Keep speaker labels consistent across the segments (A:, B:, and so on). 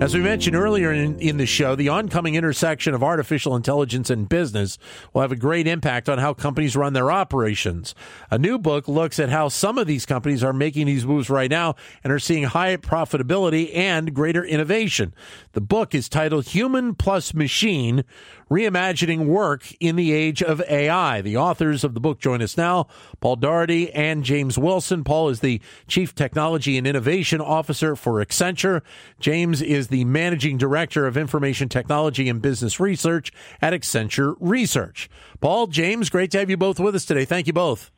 A: As we mentioned earlier in, in, the show, the oncoming intersection of artificial intelligence and business will have a great impact on how companies run their operations. A new book looks at how some of these companies are making these moves right now and are seeing high profitability and greater innovation. The book is titled Human Plus Machine Reimagining Work in the Age of AI. The authors of the book join us now Paul Daugherty and James Wilson. Paul is the Chief Technology and Innovation Officer for Accenture. James is the Managing Director of Information Technology and Business Research at Accenture Research. Paul, James, great to have you both with us today. Thank you both.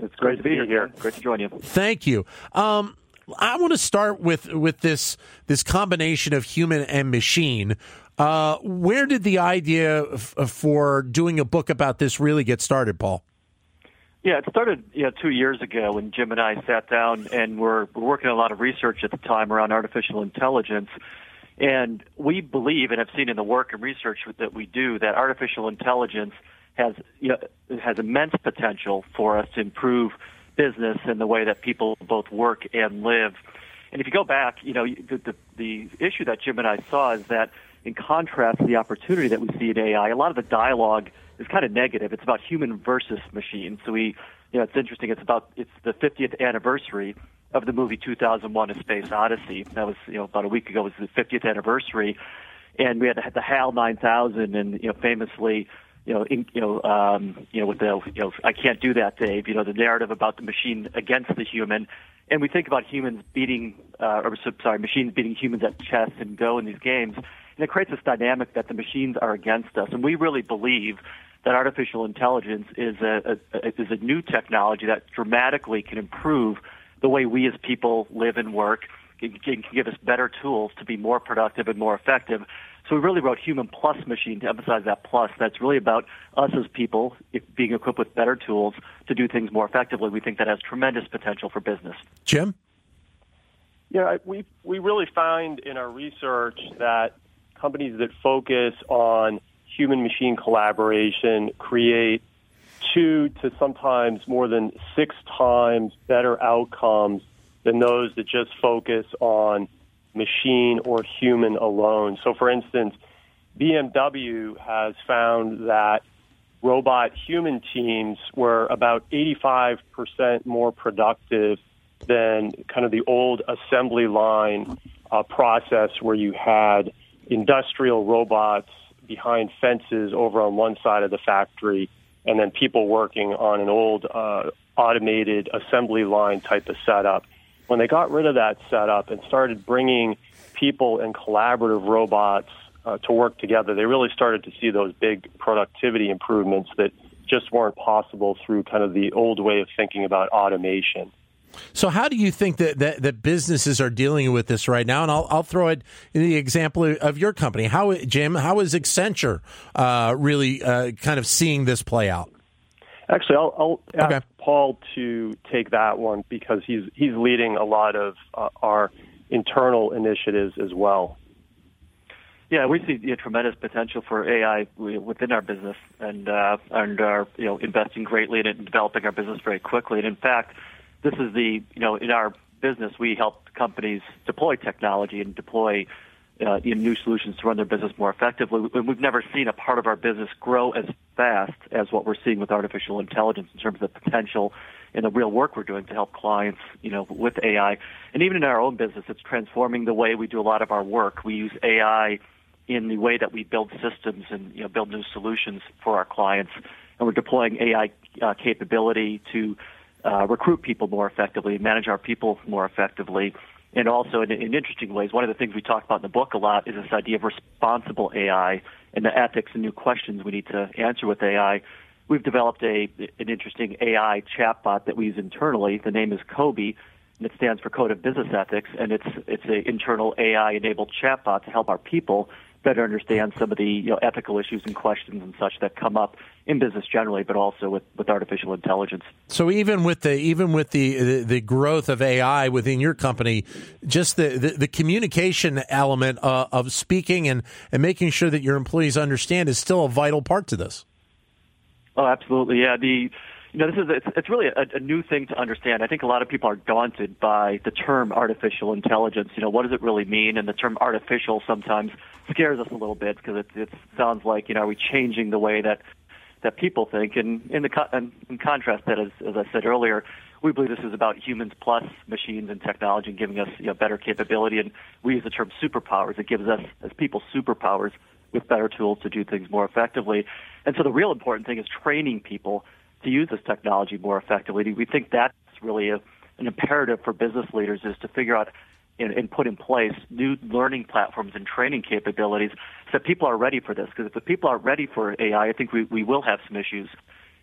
B: It's great to be here. Great to join you.
A: Thank you. Um, I want to start with with this this combination of human and machine. Uh, where did the idea f- for doing a book about this really get started, Paul?
B: Yeah, it started you know, two years ago when Jim and I sat down and we're, we're working a lot of research at the time around artificial intelligence. And we believe, and have seen in the work and research that we do, that artificial intelligence has you know, has immense potential for us to improve business and the way that people both work and live. And if you go back, you know, the, the, the issue that Jim and I saw is that in contrast to the opportunity that we see in AI, a lot of the dialogue is kind of negative. It's about human versus machine. So we, you know, it's interesting. It's about it's the 50th anniversary of the movie 2001: A Space Odyssey. That was you know about a week ago was the 50th anniversary, and we had the, the HAL 9000, and you know famously. You know, in, you know, um, you know, with the, you know, I can't do that, Dave. You know, the narrative about the machine against the human, and we think about humans beating, uh, or sorry, machines beating humans at chess and Go in these games and it creates this dynamic that the machines are against us. And we really believe that artificial intelligence is a, a, is a new technology that dramatically can improve the way we as people live and work. It can give us better tools to be more productive and more effective. So we really wrote Human Plus Machine to emphasize that plus. That's really about us as people being equipped with better tools to do things more effectively. We think that has tremendous potential for business.
A: Jim?
C: Yeah, we we really find in our research that companies that focus on human machine collaboration create two to sometimes more than six times better outcomes than those that just focus on machine or human alone. So, for instance, BMW has found that robot human teams were about 85% more productive than kind of the old assembly line uh, process where you had industrial robots behind fences over on one side of the factory, and then people working on an old uh, automated assembly line type of setup. When they got rid of that setup and started bringing people and collaborative robots uh, to work together, they really started to see those big productivity improvements that just weren't possible through kind of the old way of thinking about automation.
A: So, how do you think that, that, that, businesses are dealing with this right now? And I'll, I'll throw it in the example of your company. How, Jim, how is Accenture uh, really uh, kind of seeing this play out?
C: Actually, I'll, I'll ask okay. Paul to take that one because he's he's leading a lot of uh, our internal initiatives as well.
B: Yeah, we see you know, tremendous potential for AI within our business, and uh, and are you know investing greatly in it and developing our business very quickly. And in fact, this is the you know in our business we help companies deploy technology and deploy uh, new solutions to run their business more effectively. We've never seen a part of our business grow as fast as what we're seeing with artificial intelligence in terms of the potential and the real work we're doing to help clients, you know, with AI. And even in our own business, it's transforming the way we do a lot of our work. We use AI in the way that we build systems and you know build new solutions for our clients. And we're deploying AI uh, capability to uh, recruit people more effectively, manage our people more effectively, and also in, in interesting ways. One of the things we talk about in the book a lot is this idea of responsible AI and the ethics and new questions we need to answer with AI. We've developed a an interesting AI chatbot that we use internally. The name is COBE, and it stands for Code of Business Ethics, and it's it's an internal AI enabled chatbot to help our people better understand some of the you know, ethical issues and questions and such that come up in business generally, but also with, with artificial intelligence.
A: So even with the even with the, the, the growth of AI within your company, just the the, the communication element uh, of speaking and and making sure that your employees understand is still a vital part to this.
B: Oh, absolutely. Yeah. The you know, this is it's, it's really a, a new thing to understand. I think a lot of people are daunted by the term artificial intelligence. You know, what does it really mean? And the term artificial sometimes scares us a little bit because it, it sounds like you know, are we changing the way that that people think? And in the in, in contrast, that as, as I said earlier, we believe this is about humans plus machines and technology giving us you know, better capability. And we use the term superpowers. It gives us as people superpowers with better tools to do things more effectively. And so the real important thing is training people to use this technology more effectively. We think that's really a, an imperative for business leaders is to figure out and, and put in place new learning platforms and training capabilities so that people are ready for this. Because if the people aren't ready for AI, I think we, we will have some issues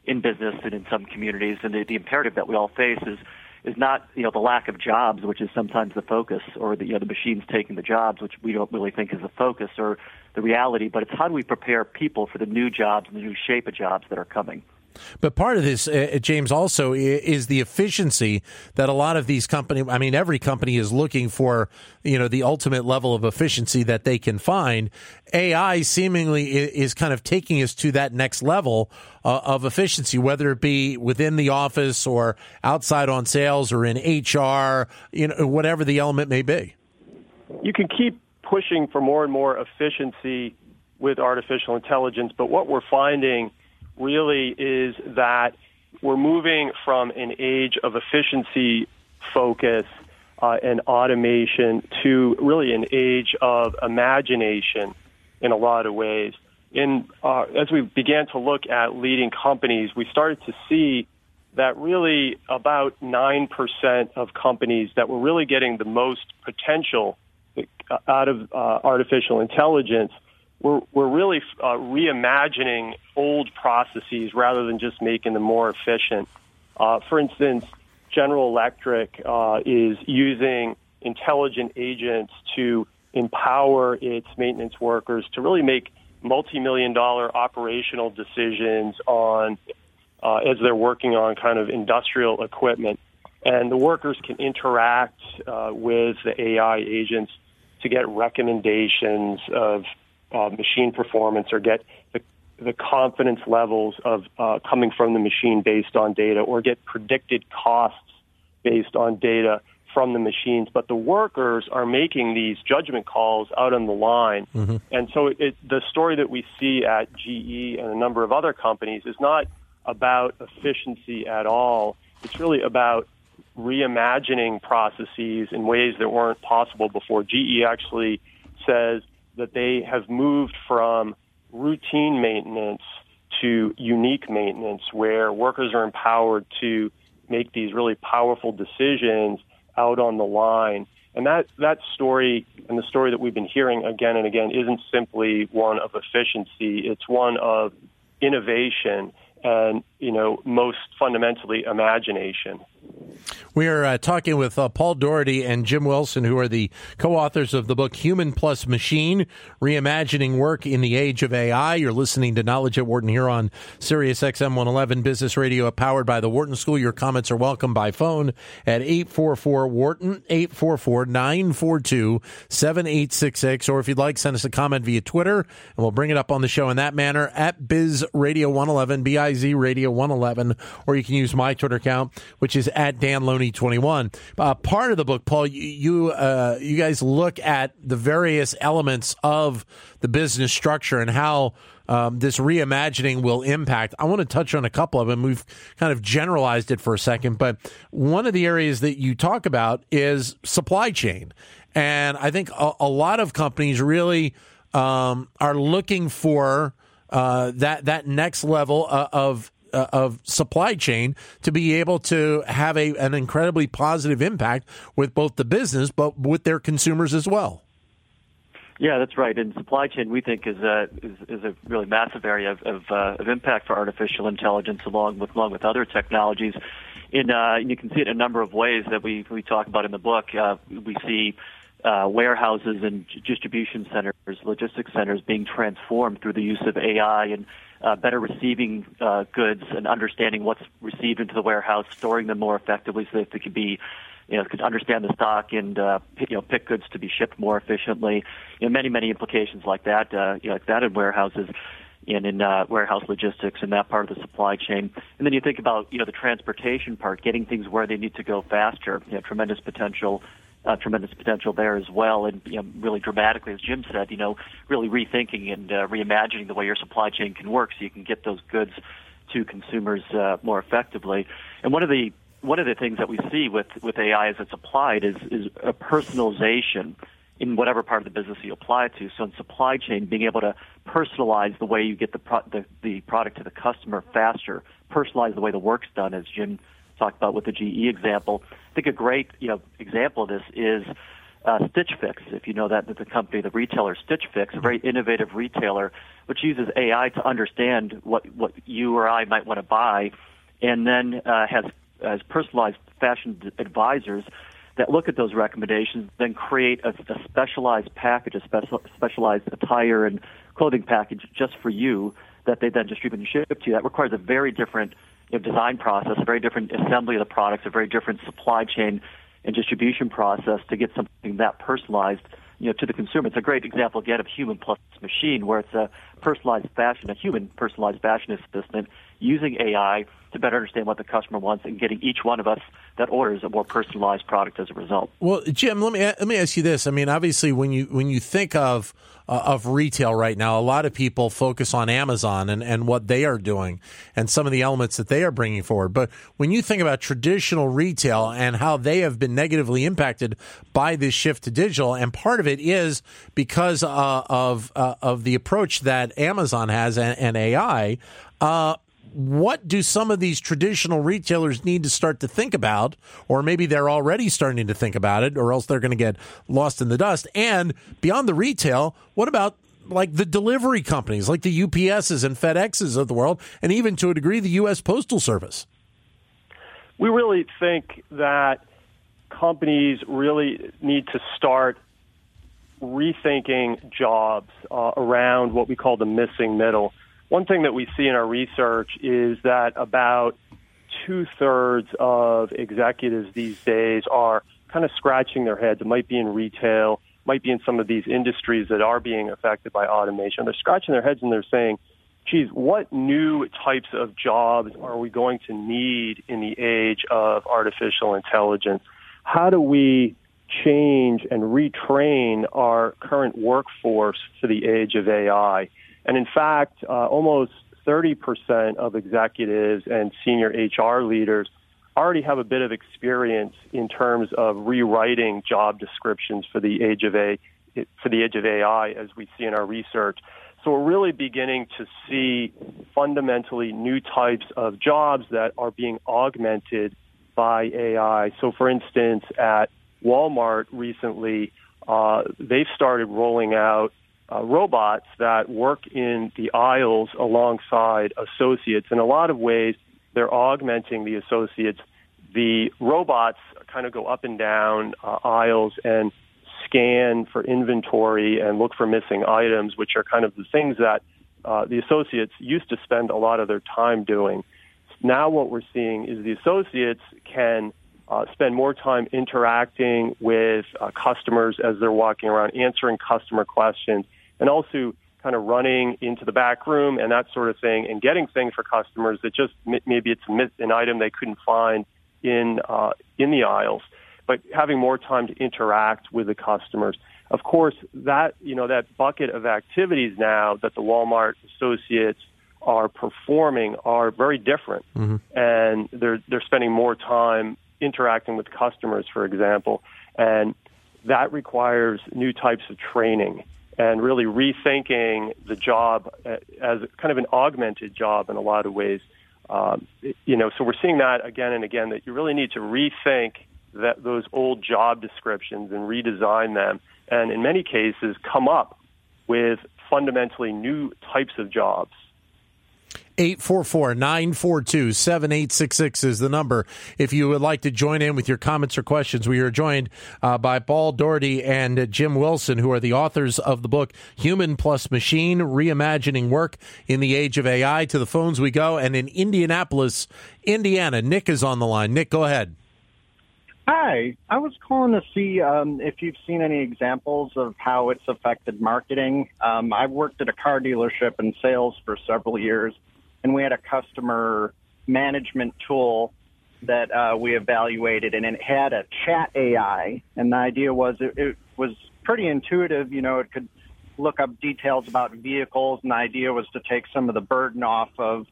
B: in business and in some communities. And the, the imperative that we all face is is not you know the lack of jobs, which is sometimes the focus, or the you know, the machines taking the jobs, which we don't really think is the focus or the reality. But it's how do we prepare people for the new jobs and the new shape of jobs that are coming.
A: But part of this, uh, uh James, also is the efficiency that a lot of these companies. I mean, every company is looking for, you know, the ultimate level of efficiency that they can find. AI seemingly is kind of taking us to that next level uh, of efficiency, whether it be within the office or outside on sales or in HR, you know, whatever the element may be.
C: You can keep pushing for more and more efficiency with artificial intelligence, but what we're finding really is that we're moving from an age of efficiency focus uh, and automation to really an age of imagination in a lot of ways. In, uh, as we began to look at leading companies, we started to see that really about 9% of companies that were really getting the most potential uh, out of uh, artificial intelligence we're, we're really uh, reimagining old processes rather than just making them more efficient. Uh, for instance, General Electric uh, is using intelligent agents to empower its maintenance workers to really make multi-million dollar operational decisions on uh, as they're working on kind of industrial equipment. And the workers can interact uh, with the AI agents to get recommendations of uh, machine performance or get the, the confidence levels of uh, coming from the machine based on data or get predicted costs based on data from the machines. But the workers are making these judgment calls out on the line. Mm-hmm. And so it, the story that we see at GE and a number of other companies is not about efficiency at all. It's really about reimagining processes in ways that weren't possible before. GE actually says that they have moved from routine maintenance to unique maintenance where workers are empowered to make these really powerful decisions out on the line. And that, that story and the story that we've been hearing again and again isn't simply one of efficiency. It's one of innovation and, you know, most fundamentally imagination.
A: We are uh, talking with uh, Paul Daugherty and Jim Wilson, who are the co authors of the book Human Plus Machine Reimagining Work in the Age of AI. You're listening to Knowledge at Wharton here on Sirius XM 111 Business Radio, powered by the Wharton School. Your comments are welcome by phone at 844 Wharton, 844 942 7866. Or if you'd like, send us a comment via Twitter, and we'll bring it up on the show in that manner at Biz Radio 111, B I Z Radio 111. Or you can use my Twitter account, which is at Dan Loney 21. Uh, part of the book, Paul, you you, uh, you guys look at the various elements of the business structure and how um, this reimagining will impact. I want to touch on a couple of them. We've kind of generalized it for a second, but one of the areas that you talk about is supply chain. And I think a, a lot of companies really um, are looking for uh, that that next level uh, of uh, of supply chain to be able to have a an incredibly positive impact with both the business but with their consumers as well.
B: Yeah, that's right. And supply chain, we think, is a is, is a really massive area of of, uh, of impact for artificial intelligence, along with along with other technologies. In uh, you can see it in a number of ways that we we talk about in the book. Uh, we see uh, warehouses and distribution centers, logistics centers being transformed through the use of AI and uh, better receiving uh, goods and understanding what's received into the warehouse, storing them more effectively so that they could be, you know, could understand the stock and uh, you know pick goods to be shipped more efficiently. You know, many many implications like that, uh, you know, like that in warehouses. and in uh, warehouse logistics and that part of the supply chain. And then you think about you know the transportation part, getting things where they need to go faster. You know, tremendous potential. Uh, tremendous potential there as well, and you know, really dramatically, as Jim said, you know, really rethinking and uh, reimagining the way your supply chain can work, so you can get those goods to consumers uh, more effectively. And one of the one of the things that we see with with AI as it's applied is is a personalization in whatever part of the business you apply it to. So in supply chain, being able to personalize the way you get the, pro- the, the product to the customer faster, personalize the way the work's done, as Jim talked about with the GE example. Think a great you know example of this is uh, Stitch Fix. If you know that, that the company, the retailer Stitch Fix, a very innovative retailer, which uses AI to understand what what you or I might want to buy, and then uh, has has personalized fashion advisors that look at those recommendations, then create a, a specialized package, a special, specialized attire and clothing package just for you that they then distribute and ship to you. That requires a very different you know, design process, a very different assembly of the products, a very different supply chain and distribution process to get something that personalized you know, to the consumer. It's a great example again of human plus machine, where it's a personalized fashion, a human personalized fashion assistant using AI to better understand what the customer wants and getting each one of us that orders a more personalized product as a result.
A: Well, Jim, let me let me ask you this. I mean, obviously, when you when you think of uh, of retail right now, a lot of people focus on Amazon and, and what they are doing and some of the elements that they are bringing forward. But when you think about traditional retail and how they have been negatively impacted by this shift to digital, and part of it is because uh, of uh, of the approach that Amazon has and, and AI. Uh, what do some of these traditional retailers need to start to think about, or maybe they're already starting to think about it, or else they're going to get lost in the dust? And beyond the retail, what about like the delivery companies, like the UPSs and FedExes of the world, and even to a degree the U.S. Postal Service?
C: We really think that companies really need to start rethinking jobs uh, around what we call the missing middle one thing that we see in our research is that about two thirds of executives these days are kind of scratching their heads. It might be in retail, might be in some of these industries that are being affected by automation. They're scratching their heads and they're saying, geez, what new types of jobs are we going to need in the age of artificial intelligence? How do we change and retrain our current workforce for the age of AI? And in fact, uh, almost 30% of executives and senior HR leaders already have a bit of experience in terms of rewriting job descriptions for the age of a for the age of AI, as we see in our research. So we're really beginning to see fundamentally new types of jobs that are being augmented by AI. So, for instance, at Walmart recently, uh, they've started rolling out uh, robots that work in the aisles alongside associates. In a lot of ways, they're augmenting the associates. The robots kind of go up and down uh, aisles and scan for inventory and look for missing items, which are kind of the things that uh, the associates used to spend a lot of their time doing. Now, what we're seeing is the associates can uh, spend more time interacting with uh, customers as they're walking around, answering customer questions, and also kind of running into the back room and that sort of thing and getting things for customers that just maybe it's an item they couldn't find in uh, in the aisles, but having more time to interact with the customers. Of course, that you know that bucket of activities now that the Walmart associates are performing are very different, mm-hmm. and they're they're spending more time interacting with customers, for example, and that requires new types of training and really rethinking the job as kind of an augmented job in a lot of ways. Um, you know, so we're seeing that again and again that you really need to rethink that those old job descriptions and redesign them, and in many cases come up with fundamentally new types of jobs
A: 844 942 7866 is the number. If you would like to join in with your comments or questions, we are joined uh, by Paul Daugherty and Jim Wilson, who are the authors of the book Human Plus Machine Reimagining Work in the Age of AI. To the phones we go. And in Indianapolis, Indiana, Nick is on the line. Nick, go ahead.
D: Hi, I was calling to see um, if you've seen any examples of how it's affected marketing. Um, I've worked at a car dealership in sales for several years, and we had a customer management tool that uh, we evaluated, and it had a chat AI. And the idea was it, it was pretty intuitive. You know, it could look up details about vehicles, and the idea was to take some of the burden off of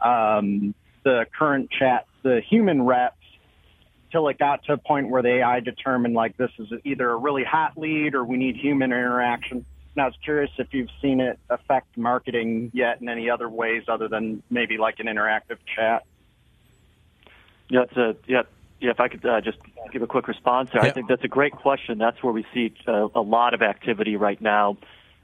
D: um, the current chat, the human reps, till it got to a point where the AI determined like this is either a really hot lead or we need human interaction. And I was curious if you've seen it affect marketing yet in any other ways other than maybe like an interactive chat.
B: Yeah, it's a yeah. Yeah, if I could uh, just give a quick response there, I think that's a great question. That's where we see uh, a lot of activity right now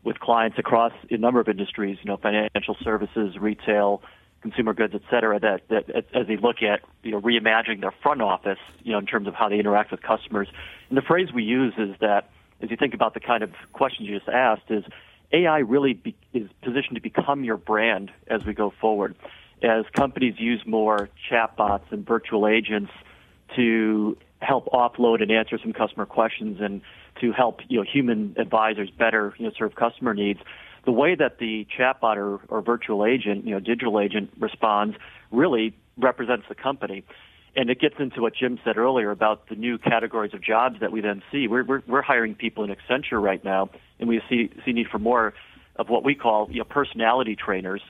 B: with clients across a number of industries, you know, financial services, retail, consumer goods, et cetera, that, that as they look at, you know, reimagining their front office, you know, in terms of how they interact with customers. And the phrase we use is that, as you think about the kind of questions you just asked, is AI really be, is positioned to become your brand as we go forward. As companies use more chatbots and virtual agents to help offload and answer some customer questions and to help you know human advisors better you know serve customer needs the way that the chatbot or, or virtual agent, you know, digital agent responds really represents the company. And it gets into what Jim said earlier about the new categories of jobs that we then see. We're, we're, we're hiring people in Accenture right now, and we see, see need for more of what we call you know, personality trainers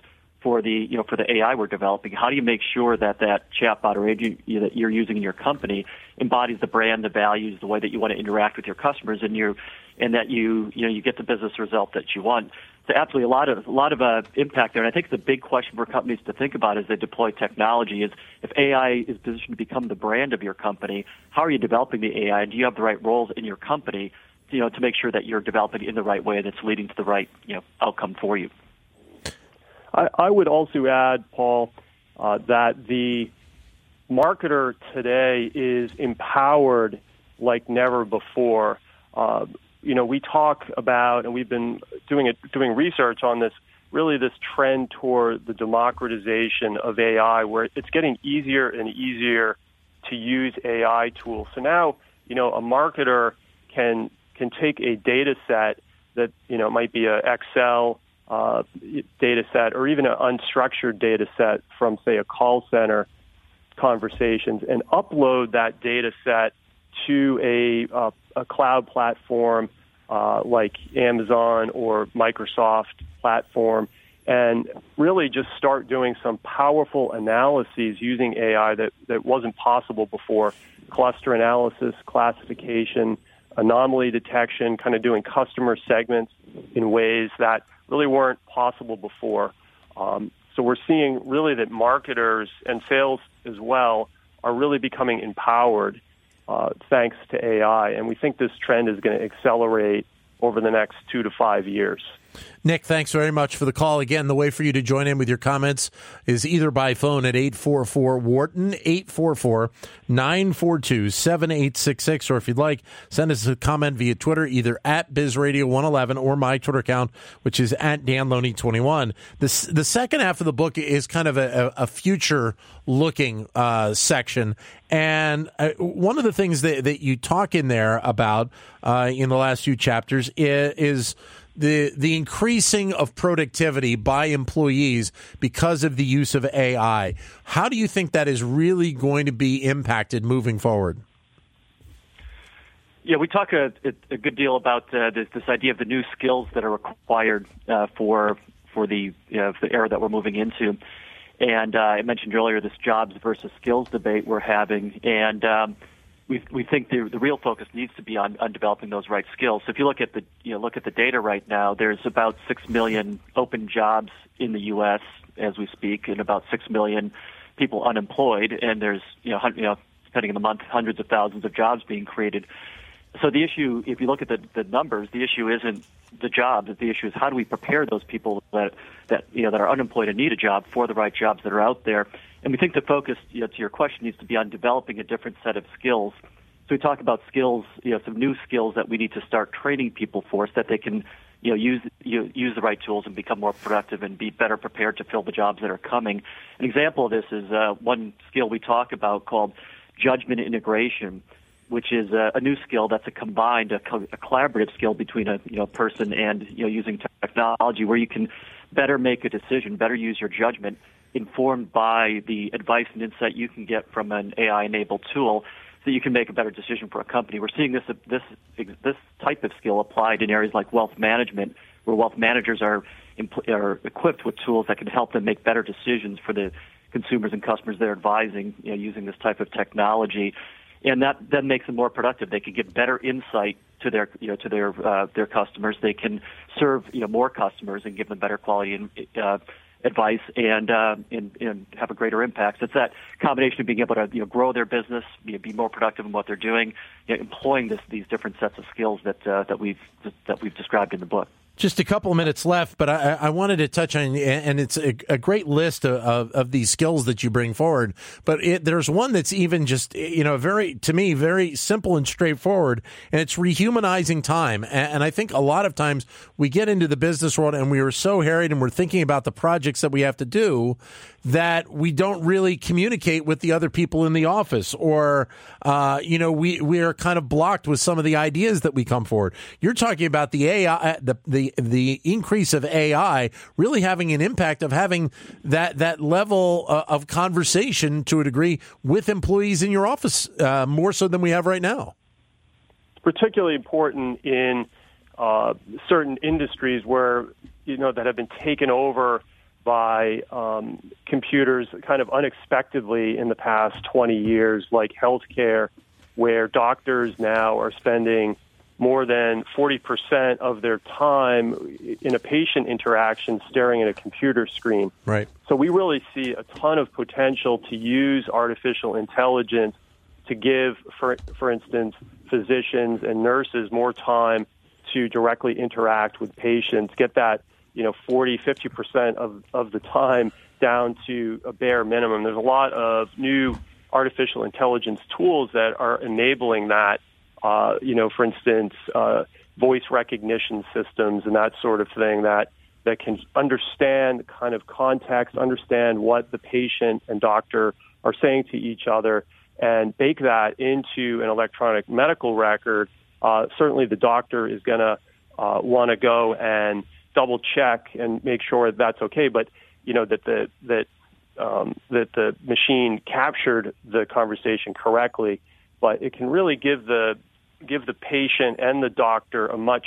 B: for the you know for the AI we're developing. How do you make sure that that chatbot or agent you, that you're using in your company embodies the brand, the values, the way that you want to interact with your customers, and you and that you you know you get the business result that you want so absolutely a lot of a lot of uh, impact there. And I think the big question for companies to think about as they deploy technology is if AI is positioned to become the brand of your company, how are you developing the AI? Do you have the right roles in your company, you know, to make sure that you're developing in the right way that's leading to the right you know outcome for you?
C: I, I would also add, Paul, uh, that the marketer today is empowered like never before. Uh, you know, we talk about, and we've been doing it, doing research on this, really this trend toward the democratization of AI, where it's getting easier and easier to use AI tools. So now, you know, a marketer can can take a data set that you know might be a Excel uh, data set or even an unstructured data set from, say, a call center conversations, and upload that data set to a, uh, a cloud platform uh, like Amazon or Microsoft platform and really just start doing some powerful analyses using AI that, that wasn't possible before. Cluster analysis, classification, anomaly detection, kind of doing customer segments in ways that really weren't possible before. Um, so we're seeing really that marketers and sales as well are really becoming empowered uh, thanks to AI. And we think this trend is going to accelerate over the next two to five years.
A: Nick, thanks very much for the call. Again, the way for you to join in with your comments is either by phone at 844 Wharton, 844 942 7866, or if you'd like, send us a comment via Twitter, either at BizRadio111 or my Twitter account, which is at DanLoney21. The, the second half of the book is kind of a, a future looking uh, section. And uh, one of the things that, that you talk in there about uh, in the last few chapters is, is the the increasing of productivity by employees because of the use of AI. How do you think that is really going to be impacted moving forward?
B: Yeah, we talk a, a good deal about uh, this, this, idea of the new skills that are required uh, for for the you know, the era that we're moving into. And uh, I mentioned earlier this jobs versus skills debate we're having, and um, we we think the the real focus needs to be on, on developing those right skills. So if you look at the you know look at the data right now, there's about six million open jobs in the U.S. as we speak, and about six million people unemployed, and there's you know you know depending on the month, hundreds of thousands of jobs being created. So the issue, if you look at the, the numbers, the issue isn't the jobs. The issue is how do we prepare those people that that you know that are unemployed and need a job for the right jobs that are out there. And we think the focus, you know, to your question, needs to be on developing a different set of skills. So we talk about skills, you know, some new skills that we need to start training people for, so that they can, you know, use you know, use the right tools and become more productive and be better prepared to fill the jobs that are coming. An example of this is uh, one skill we talk about called judgment integration which is a, a new skill that's a combined, a, co- a collaborative skill between a you know person and you know using technology, where you can better make a decision, better use your judgment, informed by the advice and insight you can get from an AI-enabled tool, so you can make a better decision for a company. We're seeing this this this type of skill applied in areas like wealth management, where wealth managers are are equipped with tools that can help them make better decisions for the consumers and customers they're advising you know, using this type of technology, and that then makes them more productive. They can get better insight to their you know to their uh, their customers. They can serve you know more customers and give them better quality and uh, advice and, uh, and and have a greater impact. So it's that combination of being able to you know grow their business, you know, be more productive in what they're doing, you know, employing this, these different sets of skills that uh, that we've that we've described in the book.
A: Just a couple of minutes left, but I, I wanted to touch on, and it's a, a great list of, of, of, these skills that you bring forward. But it, there's one that's even just, you know, very, to me, very simple and straightforward, and it's rehumanizing time. And, and I think a lot of times we get into the business world and we are so harried and we're thinking about the projects that we have to do that we don't really communicate with the other people in the office, or, uh, you know, we, we are kind of blocked with some of the ideas that we come forward. You're talking about the AI, the, the the increase of AI really having an impact of having that that level uh, of conversation to a degree with employees in your office uh, more so than we have right now.
C: Particularly important in uh, certain industries where you know that have been taken over by um, computers kind of unexpectedly in the past 20 years, like healthcare, where doctors now are spending more than 40% of their time in a patient interaction staring at a computer screen.
A: Right.
C: So we really see a ton of potential to use artificial intelligence to give, for, for instance, physicians and nurses more time to directly interact with patients, get that, you know, 40, 50% of, of the time down to a bare minimum. There's a lot of new artificial intelligence tools that are enabling that uh, you know, for instance, uh, voice recognition systems and that sort of thing that that can understand kind of context, understand what the patient and doctor are saying to each other, and bake that into an electronic medical record. Uh, certainly, the doctor is going to uh, want to go and double check and make sure that that's okay. But you know that the that um, that the machine captured the conversation correctly. But it can really give the give the patient and the doctor a much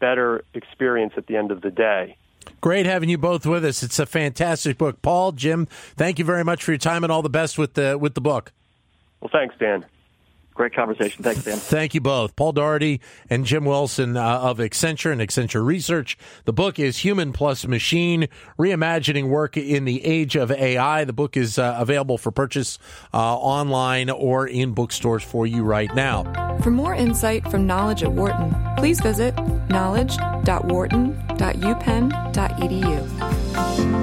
C: better experience at the end of the day.
A: Great having you both with us. It's a fantastic book. Paul, Jim, thank you very much for your time and all the best with the with the book.
C: Well, thanks, Dan.
B: Great conversation. Thanks, Dan.
A: Thank you both. Paul Daugherty and Jim Wilson uh, of Accenture and Accenture Research. The book is Human Plus Machine Reimagining Work in the Age of AI. The book is uh, available for purchase uh, online or in bookstores for you right now.
E: For more insight from Knowledge at Wharton, please visit knowledge.wharton.upenn.edu.